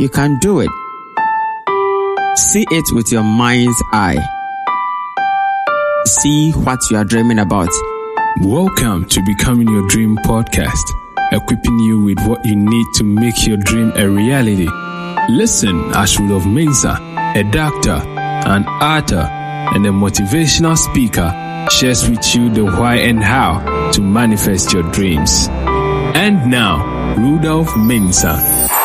You can do it. See it with your mind's eye. See what you are dreaming about. Welcome to Becoming Your Dream podcast, equipping you with what you need to make your dream a reality. Listen as Rudolph Mensa, a doctor, an author, and a motivational speaker, shares with you the why and how to manifest your dreams. And now, Rudolph Mensa.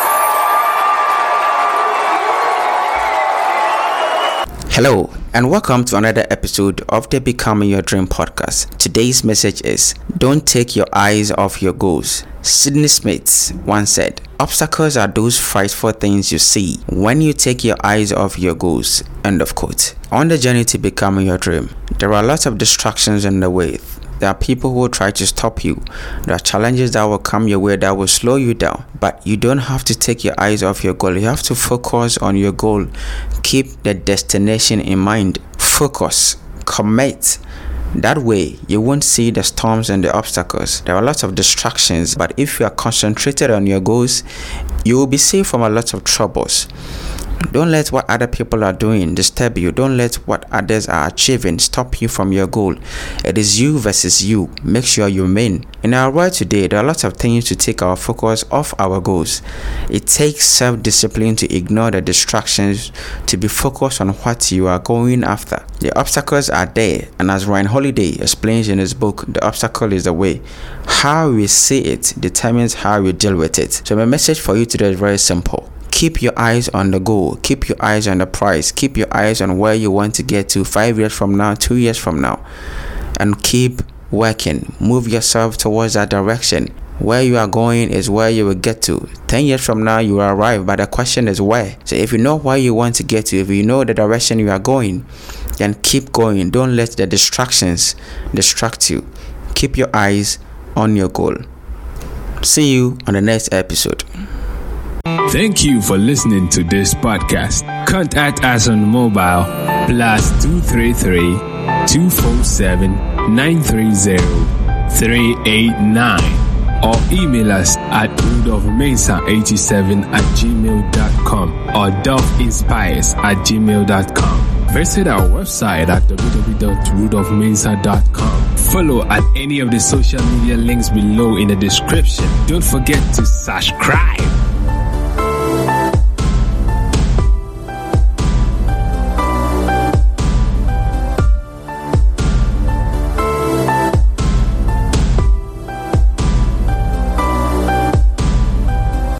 Hello, and welcome to another episode of the Becoming Your Dream podcast. Today's message is Don't take your eyes off your goals. Sydney Smith once said, Obstacles are those frightful things you see when you take your eyes off your goals. End of quote. On the journey to becoming your dream, there are lots of distractions in the way there are people who will try to stop you. There are challenges that will come your way that will slow you down. But you don't have to take your eyes off your goal. You have to focus on your goal. Keep the destination in mind. Focus. Commit. That way, you won't see the storms and the obstacles. There are lots of distractions, but if you are concentrated on your goals, you will be safe from a lot of troubles. Don't let what other people are doing disturb you. Don't let what others are achieving stop you from your goal. It is you versus you. Make sure you remain. In our world today, there are lots of things to take our focus off our goals. It takes self discipline to ignore the distractions, to be focused on what you are going after. The obstacles are there, and as Ryan Holiday explains in his book, The Obstacle is the Way. How we see it determines how we deal with it. So, my message for you today is very simple keep your eyes on the goal keep your eyes on the prize keep your eyes on where you want to get to five years from now two years from now and keep working. Move yourself towards that direction. Where you are going is where you will get to. 10 years from now you will arrive but the question is where. So if you know where you want to get to if you know the direction you are going then keep going. Don't let the distractions distract you. Keep your eyes on your goal. See you on the next episode Thank you for listening to this podcast. Contact us on mobile plus 233 247 930 389 or email us at rudolphmesa87 at gmail.com or dolphinspires at gmail.com. Visit our website at www.rudolphmesa.com. Follow at any of the social media links below in the description. Don't forget to subscribe.